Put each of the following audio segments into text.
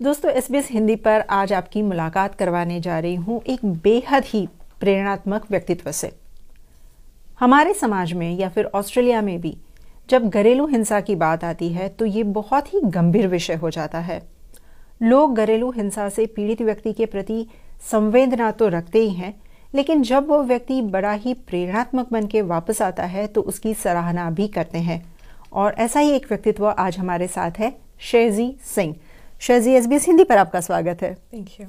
दोस्तों S B Hindi पर आज आपकी मुलाकात करवाने जा रही हूँ एक बेहद ही प्रेरणात्मक व्यक्तित्व से। हमारे समाज में या फिर ऑस्ट्रेलिया में भी जब घरेलू हिंसा की बात आती है तो ये बहुत ही गंभीर विषय हो जाता है। लोग घरेलू हिंसा से पीड़ित व्यक्ति के प्रति संवेदना तो रखते ही हैं, लेकिन जब वो व्यक्ति बड़ा ही प्रेरणात्मक बन के वापस आता है तो उसकी सराहना भी करते हैं। और ऐसा ही एक व्यक्तित्व आज हमारे साथ है, शेजी सिंह। शेजी एस बी हिंदी पर आपका स्वागत है। थैंक यू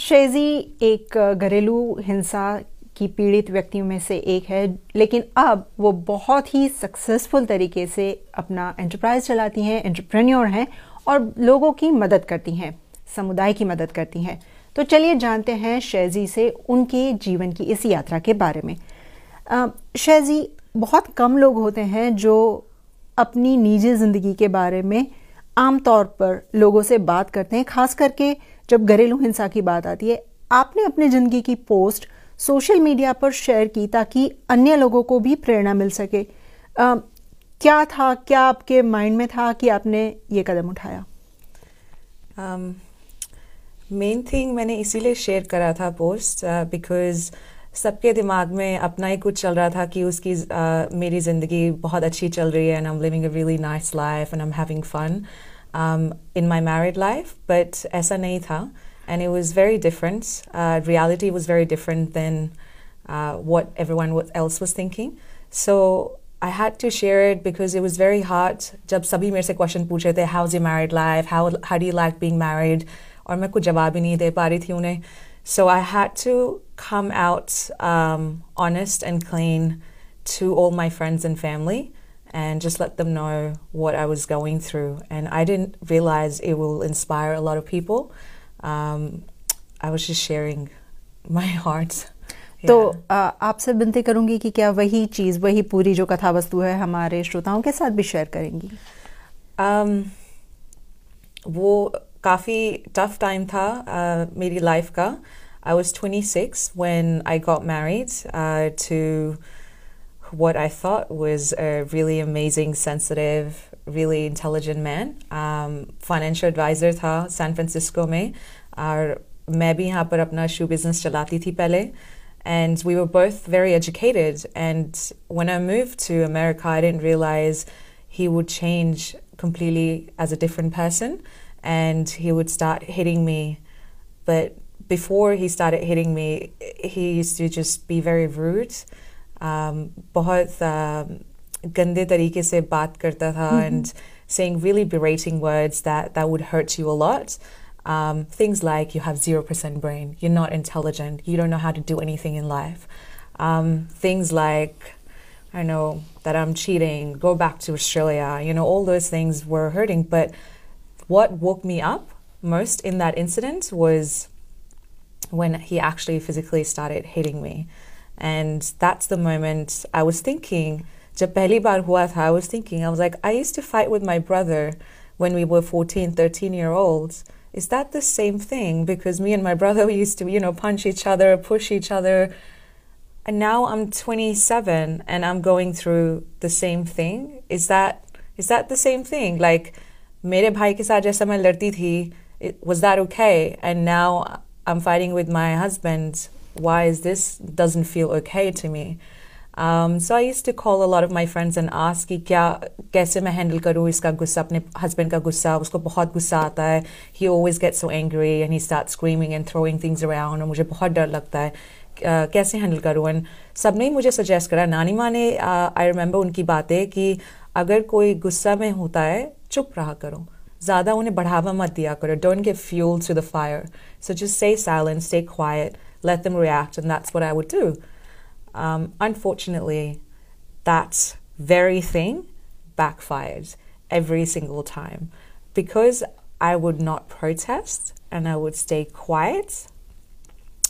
शेजी एक घरेलू हिंसा की पीड़ित व्यक्तियों में से एक है लेकिन अब वो बहुत ही सक्सेसफुल तरीके से अपना एंटरप्राइज चलाती हैं एंटरप्रेन्योर हैं और लोगों की मदद करती हैं समुदाय की मदद करती हैं। तो चलिए जानते हैं शेजी से उनके जीवन की इस यात्रा के बारे में। शेजी बहुत कम लोग होते हैं जो अपनी निजी ज़िंदगी के बारे में आमतौर पर लोगों से बात करते हैं खास करके जब घरेलू हिंसा की बात आती है। आपने अपनी ज़िंदगी की पोस्ट सोशल मीडिया पर शेयर की ताकि अन्य लोगों को भी प्रेरणा मिल सके। आ, क्या था क्या आपके माइंड में था कि आपने ये कदम उठाया? मेन um, थिंग मैंने इसीलिए शेयर करा था पोस्ट बिकॉज़ uh, सबके दिमाग में अपना ही कुछ चल रहा था कि उसकी uh, मेरी ज़िंदगी बहुत अच्छी चल रही है and I am living a really nice life and I am having fun in my married life but ऐसा नहीं था and it was very different reality was very different then what everyone else was thinking so I had to share it because it was very hard जब सभी मेरे से question पूछ रहे थे how's your married life how how do you like being married और मैं कुछ जवाब ही नहीं दे पा रही थी उन्हें so I had to come out um, honest and clean to all my friends and family and just let them know what I was going through. And I didn't realize it will inspire a lot of people. Um, I was just sharing my heart. तो आपसे विनती करूंगी कि क्या वही चीज़ वही पूरी जो कथा वस्तु है हमारे श्रोताओं के साथ भी शेयर करेंगी um, वो काफ़ी टफ टाइम था uh, मेरी लाइफ का I was 26 when I got married uh, to what I thought was a really amazing, sensitive, really intelligent man. Um, financial advisor था San Francisco में और मैं भी यहाँ पर अपना shoe business चलाती थी पहले. And we were both very educated. And when I moved to America, I didn't realize he would change completely as a different person. And he would start hitting me. But before he started hitting me, he used to just be very rude. Um, बहुत um, गंदे तरीके से बात करता था mm-hmm. and saying really berating words that, that would hurt you a lot. Um, things like you have 0% brain, you're not intelligent, you don't know how to do anything in life. Um, things like, I know, that I'm cheating, go back to Australia, you know, all those things were hurting. But what woke me up most in that incident was when he actually physically started hitting me. And that's the moment I was thinking, jab pehli baar hua tha, I was thinking, I was like, I used to fight with my brother when we were 14, 13 year olds. Is that the same thing? Because me and my brother, we used to, you know, punch each other, push each other. And now I'm 27 and I'm going through the same thing. Is that is that the same thing? Like, मेरे भाई के साथ जैसा मैं लड़ती थी, was that okay? And now I'm fighting with my husband. Why is this doesn't feel okay to me? Um, so I used to call a lot of my friends and ask कि क्या कैसे मैं handle करूँ इसका गुस्सा अपने husband का गुस्सा उसको बहुत गुस्सा आता है he always gets so angry and he starts screaming and throwing things around और मुझे बहुत डर लगता है uh, कैसे हैंडल करूँ एंड सब ने मुझे सजेस्ट करा नानी माँ ने आई uh, रिमेंबर उनकी बातें कि अगर कोई गुस्सा में होता है चुप रहा करो ज़्यादा उन्हें बढ़ावा मत दिया करो don't give fuel to the fire so just stay silent stay quiet let them react and that's what I would do. Um, unfortunately that very thing backfired every single time. Because I would not protest and I would stay quiet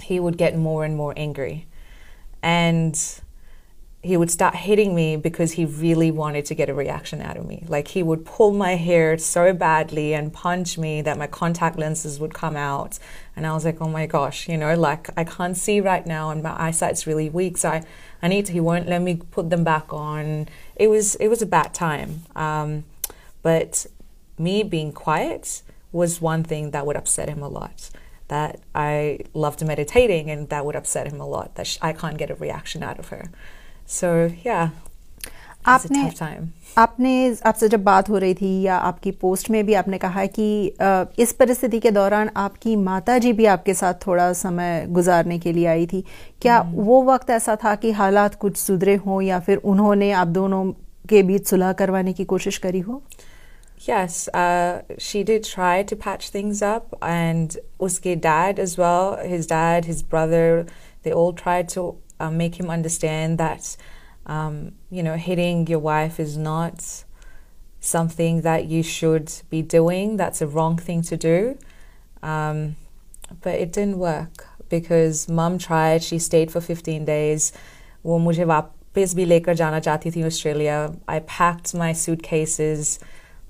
he would get more and more angry. And he would start hitting me because he really wanted to get a reaction out of me. Like he would pull my hair so badly and punch me that my contact lenses would come out. And I was like, oh my gosh, you know, like I can't see right now and my eyesight's really weak. So I, I need to, he won't let me put them back on. It was, it was a bad time. Um, but me being quiet was one thing that would upset him a lot. That I loved meditating, and that would upset him a lot. That I can't get a reaction out of her. So yeah, आपने आपने आपसे जब बात हो रही थी या आपकी पोस्ट में भी आपने कहा है कि इस परिस्थिति के दौरान आपकी माता जी भी आपके साथ थोड़ा समय गुजारने के लिए आई थी। क्या वो वक्त ऐसा था कि हालात कुछ सुधरे हों या फिर उन्होंने आप दोनों के बीच सुलह करवाने की कोशिश करी हो? Yes, uh, she did try to patch things up, and Uske dad as well, his dad, his brother, they all tried to uh, make him understand that, um, you know, hitting your wife is not something that you should be doing. That's a wrong thing to do. Um, but it didn't work because mum tried. She stayed for 15 days. वो मुझे वापस भी लेकर जाना चाहती थी Australia. I packed my suitcases.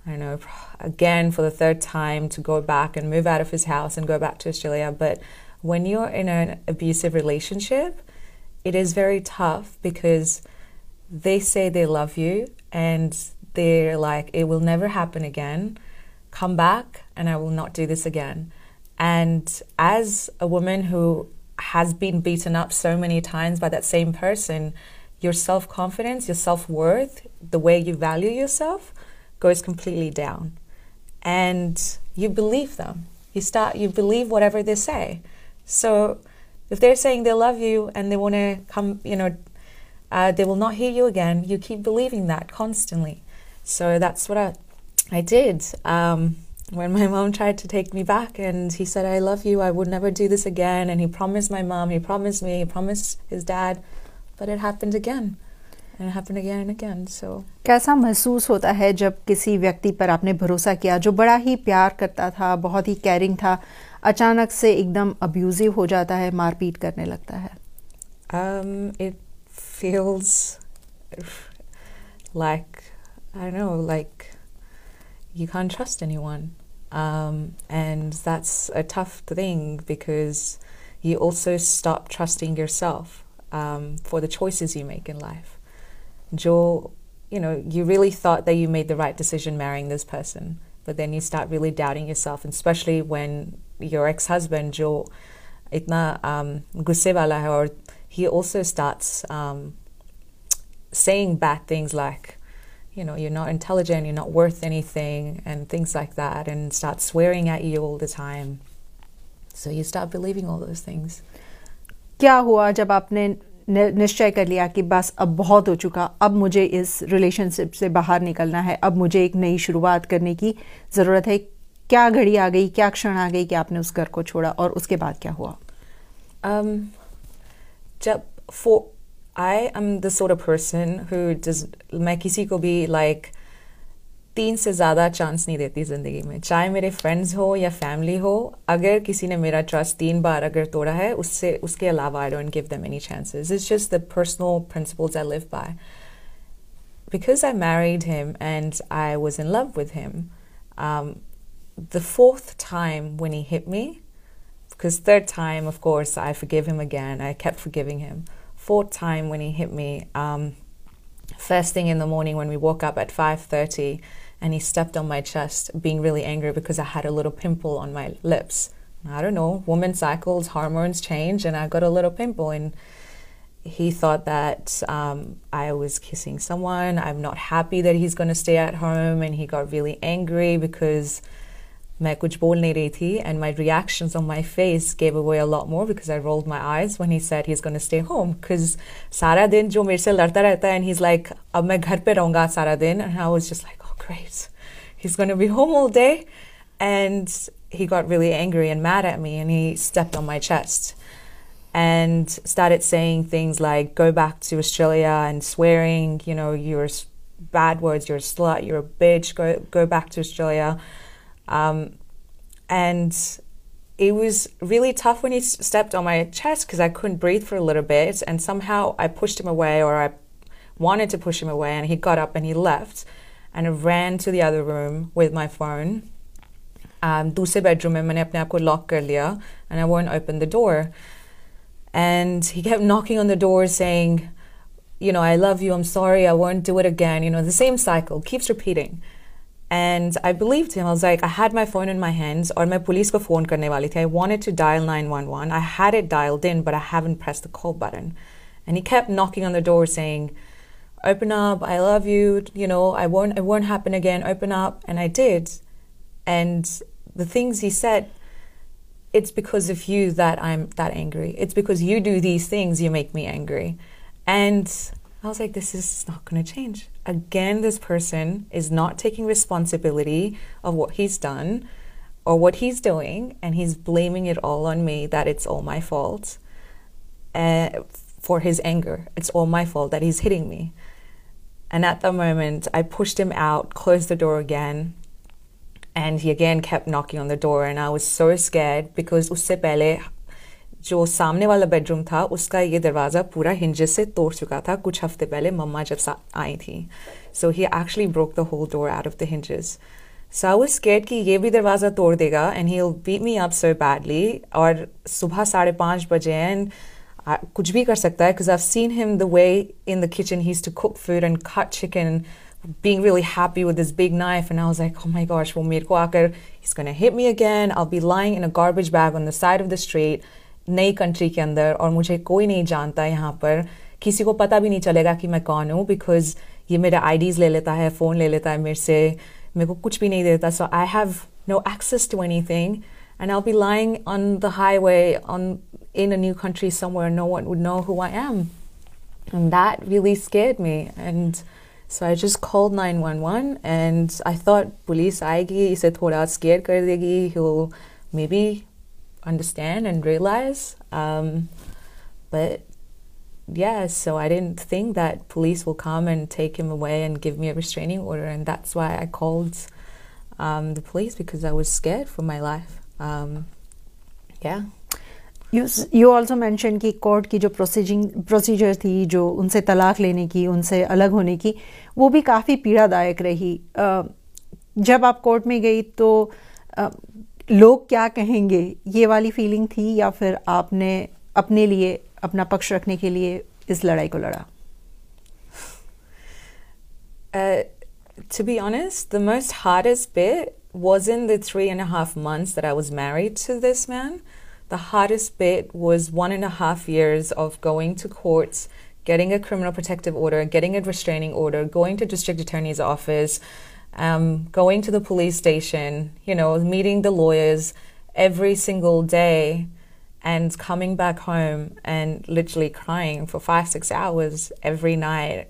I don't know, again for the third time to go back and move out of his house and go back to Australia. But when you're in an abusive relationship, it is very tough because they say they love you and they're like, it will never happen again. Come back and I will not do this again. And as a woman who has been beaten up so many times by that same person, your self confidence, your self worth, the way you value yourself goes completely down. And you believe them. You start, you believe whatever they say. So if they're saying they love you and they want to come, you know, uh, they will not hear you again, you keep believing that constantly. So that's what I, I did. Um, when my mom tried to take me back and he said, I love you, I would never do this again. And he promised my mom, he promised me, he promised his dad, but it happened again. And it happened again and again. So कैसा महसूस होता है जब किसी व्यक्ति पर आपने भरोसा किया जो बड़ा ही प्यार करता था बहुत ही कैरिंग था अचानक से एकदम अब्यूजिव हो जाता है मारपीट करने लगता है um, it feels like, I don't know, like you can't trust anyone. Um, and that's a tough thing because you also stop trusting yourself um, for the choices you make in life. Joe, you know, you really thought that you made the right decision marrying this person, but then you start really doubting yourself, and especially when your ex-husband Joe, itna um, गुस्से वाला है और also starts um, saying bad things like, you know, you're not intelligent, you're not worth anything, and things like that, and start swearing at you all the time. So you start believing all those things. क्या हुआ जब आपने निश्चय कर लिया कि बस अब बहुत हो चुका अब मुझे इस रिलेशनशिप से बाहर निकलना है अब मुझे एक नई शुरुआत करने की ज़रूरत है क्या घड़ी आ गई क्या क्षण आ गई कि आपने उस घर को छोड़ा और उसके बाद क्या हुआ? Um, जब for I am the sort of person मैं किसी को भी लाइक like तीन से ज़्यादा चांस नहीं देती ज़िंदगी में। चाहे मेरे फ्रेंड्स हो या फैमिली हो अगर किसी ने मेरा ट्रस्ट तीन बार अगर तोड़ा है उससे उसके अलावा I don't give them any chances it's just the personal principles I live by because I married him and I was in love with um, the fourth time when he hit me, because third time, of course, I forgive him again. I kept forgiving him. Fourth time when he hit me, um, first thing in the morning when we woke up at five thirty, and he stepped on my chest, being really angry because I had a little pimple on my lips. I don't know, woman cycles, hormones change, and I got a little pimple and he thought that um, I was kissing someone. I'm not happy that he's going to stay at home, and he got really angry because मैं कुछ बोल नहीं रही थी, and my reactions on my face gave away a lot more because I rolled my eyes when he said he's going to stay home. Because सारा दिन जो मेरे से लड़ता रहता है, and he's like, अब मैं घर पे रहूँगा सारा दिन, and I was just like, oh great, he's going to be home all day, and he got really angry and mad at me, and he stepped on my chest and started saying things like go back to Australia and swearing, you know, you're s- bad words, you're a slut, you're a bitch, go go back to Australia. Um, and it was really tough when he s- stepped on my chest because I couldn't breathe for a little bit, and somehow I pushed him away, or I wanted to push him away, and he got up and he left, and I ran to the other room with my phone. Um, दूसरे bedroom में मैंने अपने आप को lock कर लिया, and I won't open the door. And he kept knocking on the door saying, you know, I love you, I'm sorry, I won't do it again. You know, the same cycle keeps repeating. And I believed him. I was like, I had my phone in my hands, or my police ko phone karne wali thi. I wanted to dial 911. I had it dialed in, but I haven't pressed the call button. And he kept knocking on the door saying, Open up, I love you, you know, I won't it won't happen again, open up. And I did. And the things he said, it's because of you that I'm that angry. It's because you do these things you make me angry. And I was like, this is not going to change. Again, this person is not taking responsibility of what he's done or what he's doing, and he's blaming it all on me that it's all my fault uh, for his anger. It's all my fault that he's hitting me. And at the moment, I pushed him out, closed the door again, and he again kept knocking on the door. And I was so scared because usse pehle जो सामने वाला bedroom था उसका ये दरवाज़ा पूरा hinges से तोड़ चुका था कुछ हफ़्ते पहले मम्मा जब आई थी। So he actually broke the whole door out of the hinges so I scared कि ये भी दरवाज़ा तोड़ देगा and he beat me up so badly और सुबह साढ़े पाँच बजे एंड कुछ भी कर सकता है because I seen him the way in the kitchen he to cook food and cut chicken being really happy with this big knife and I was like, oh my gosh, well, he's to hit me again. I'll be lying in a garbage bag on the side of the street. नई country के अंदर और मुझे कोई नहीं जानता यहाँ पर किसी को पता भी नहीं चलेगा कि मैं कौन हूँ बिकॉज़ ये मेरे आईडीज़ ले लेता है फ़ोन ले लेता है मेरे से मेरे को कुछ भी नहीं देता so I have no access to anything and I'll be lying on the highway on in a new country somewhere no one would know who I am and that really scared me and so I just called 911 and I thought police आएगी इसे थोड़ा scared कर देगी he'll maybe understand and realize. Um, but yeah, so I didn't think that police will come and take him away and give me a restraining order, and that's why I called um, the police because I was scared for my life. Um, yeah. You, you also mentioned कि court की जो processing procedure थी जो उनसे तलाक लेने की उनसे अलग होने की वो भी काफ़ी पीड़ादायक रही जब आप कोर्ट में गई तो लोग क्या कहेंगे ये वाली फीलिंग थी या फिर आपने अपने लिए अपना पक्ष रखने के लिए इस लड़ाई को लड़ा uh, to be honest, the most hardest bit wasn't the three and a half months that I was married to this man. The hardest bit was one and a half years of going to courts, getting a criminal protective order, getting a restraining order, going to district attorney's office, um, going to the police station, you know, meeting the lawyers every single day and coming back home and literally crying for five, six hours every night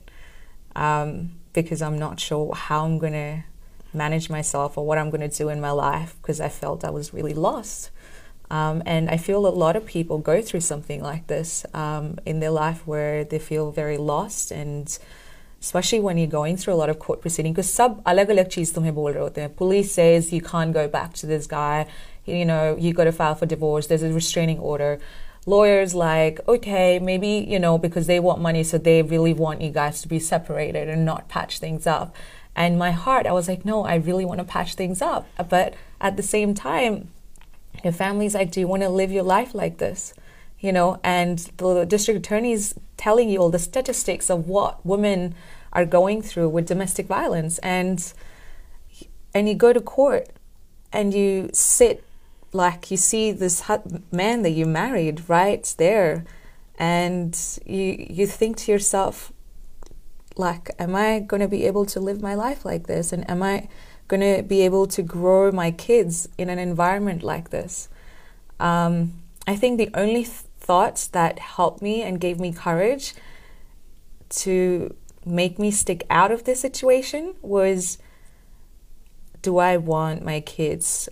um, because I'm not sure how I'm going to manage myself or what I'm going to do in my life because I felt I was really lost. Um, and I feel a lot of people go through something like this um, in their life where they feel very lost and especially when you're going through a lot of court proceedings because sub alag alag cheez tumhe bol rahe hote hain police says you can't go back to this guy. You know you got to file for divorce. There's a restraining order. Lawyers like okay maybe you know because they want money so they really want you guys to be separated and not patch things up. And my heart i was like no i really want to patch things up. But at the same time your family's like do you want to live your life like this? You know and the district attorney's telling you all the statistics of what women are going through with domestic violence. And and you go to court and you sit like you see this man that you married right there. And you you think to yourself like am i going to be able to live my life like this? And am i going to be able to grow my kids in an environment like this? Um, i think the only th- thoughts that helped me and gave me courage to make me stick out of this situation was do I want my kids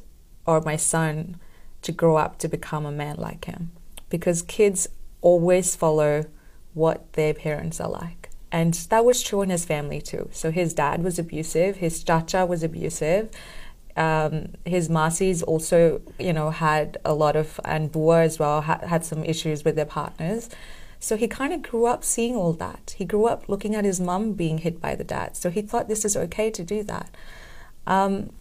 or my son to grow up to become a man like him? Because kids always follow what their parents are like. And that was true in his family too. So his dad was abusive, his chacha was abusive, um, his masis also, you know, had a lot of, and Bua as well, ha- had some issues with their partners. So he kind of grew up seeing all that. He grew up looking at his mum being hit by the dad. So he thought this is okay to do that. Um,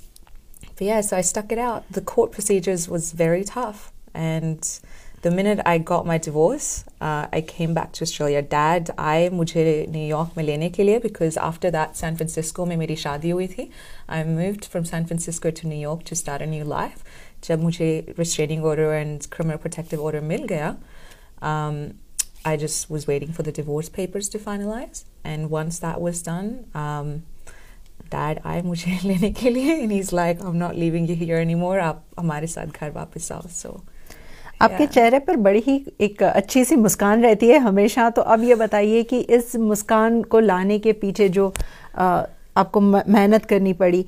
but yeah, so I stuck it out. The court procedures was very tough. And the minute I got my divorce, uh, I came back to Australia. Dad I मुझे New York में लेने के लिए because after that San Francisco में मेरी शादी हुई थी. I moved from San Francisco to New York to start a new life. जब मुझे restraining order and criminal protective order मिल गया, um, I just was waiting for the divorce papers to finalize. And once that was done, um, Dad I मुझे लेने के लिए and he's like, I'm not leaving you here anymore. आप हमारे साथ घर वापस आओ. So आपके चेहरे पर बड़ी ही एक अच्छी सी मुस्कान रहती है हमेशा तो अब ये बताइए कि इस मुस्कान को लाने के पीछे जो आ, आपको मेहनत करनी पड़ी आ,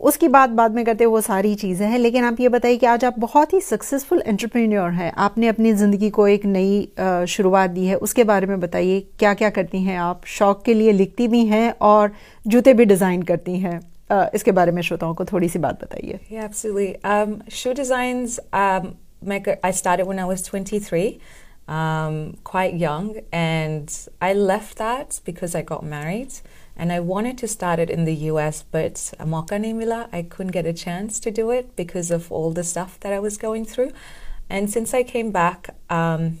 उसकी बात बाद में करते वो सारी चीज़ें हैं। लेकिन आप ये बताइए कि आज आप बहुत ही सक्सेसफुल एंटरप्रेन्योर हैं। आपने अपनी ज़िंदगी को एक नई शुरुआत दी है। उसके बारे में बताइए क्या क्या करती हैं आप? शौक के लिए लिखती भी हैं और जूते भी डिज़ाइन करती हैं। इसके बारे में श्रोताओं को थोड़ी सी बात बताइए। Yeah, absolutely. Um, um, I started when I was 23, um, quite young, and I left that because I got married. And I wanted to start it in the US, but mauka nahi. I couldn't get a chance to do it because of all the stuff that I was going through. And since I came back, um,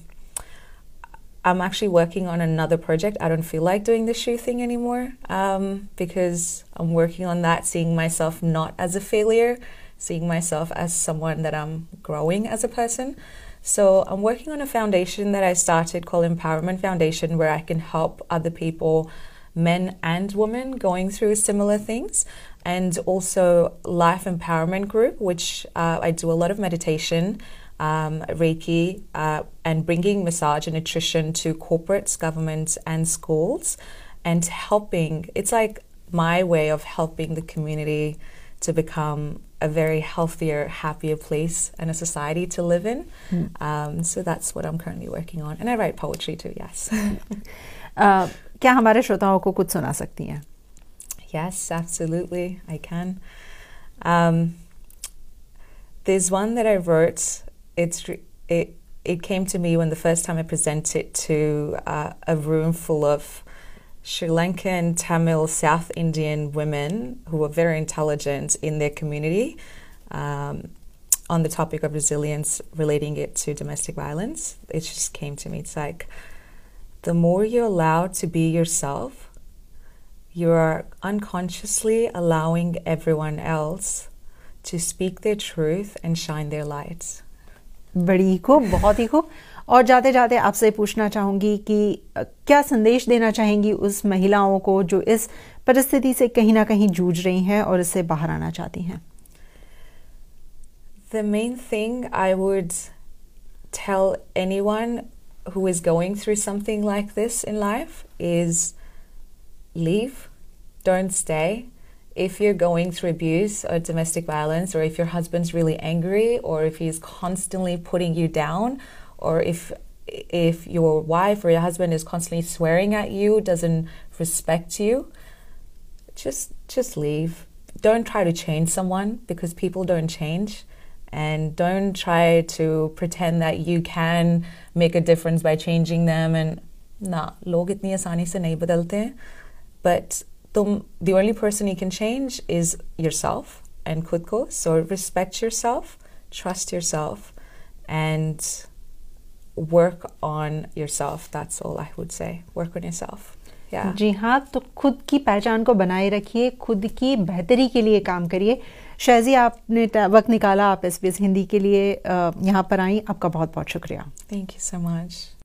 I'm actually working on another project. I don't feel like doing the shoe thing anymore um, because I'm working on that, seeing myself not as a failure seeing myself as someone that I'm growing as a person. So I'm working on a foundation that I started called Empowerment Foundation, where I can help other people, men and women, going through similar things. And also Life Empowerment Group, which uh, I do a lot of meditation, um, Reiki, uh, and bringing massage and nutrition to corporates, governments, and schools, and helping. It's like my way of helping the community to become a very healthier, happier place and a society to live in. Mm. Um, so that's what I'm currently working on. And I write poetry too, yes. uh, क्या हमारे श्रोताओं को कुछ सुना सकती हैं? Yes, absolutely, I can. Um, there's one that I wrote. It's it it came to me when the first time I presented it to uh, a room full of Sri Lankan, Tamil, South Indian women who were very intelligent in their community um, on the topic of resilience, relating it to domestic violence. It just came to me. It's like the more you're allowed to be yourself, you're unconsciously allowing everyone else to speak their truth and shine their light. बड़ी खूब बहुत ही खूब और जाते जाते आपसे पूछना चाहूँगी कि क्या संदेश देना चाहेंगी उस महिलाओं को जो इस परिस्थिति से कहीं ना कहीं जूझ रही हैं और इससे बाहर आना चाहती हैं The main thing I would tell anyone who is going through something like this in life is leave, don't stay. If you're going through abuse or domestic violence, or if your husband's really angry, or if he's constantly putting you down, or if if your wife or your husband is constantly swearing at you, doesn't respect you, just just leave. Don't try to change someone because people don't change. And don't try to pretend that you can make a difference by changing them and nah, log itni asani se nahi badalte. But the only person you can change is yourself and khud So respect yourself, trust yourself, and work on yourself. That's all I would say. Work on yourself. Yeah. जी हाँ तो खुद की पहचान को बनाए रखिए खुद की बेहतरी के लिए काम करिए शहजी, आपने वक्त निकाला, आप SBS हिंदी के लिए यहाँ पर आई। आपका बहुत बहुत शुक्रिया। Thank you so much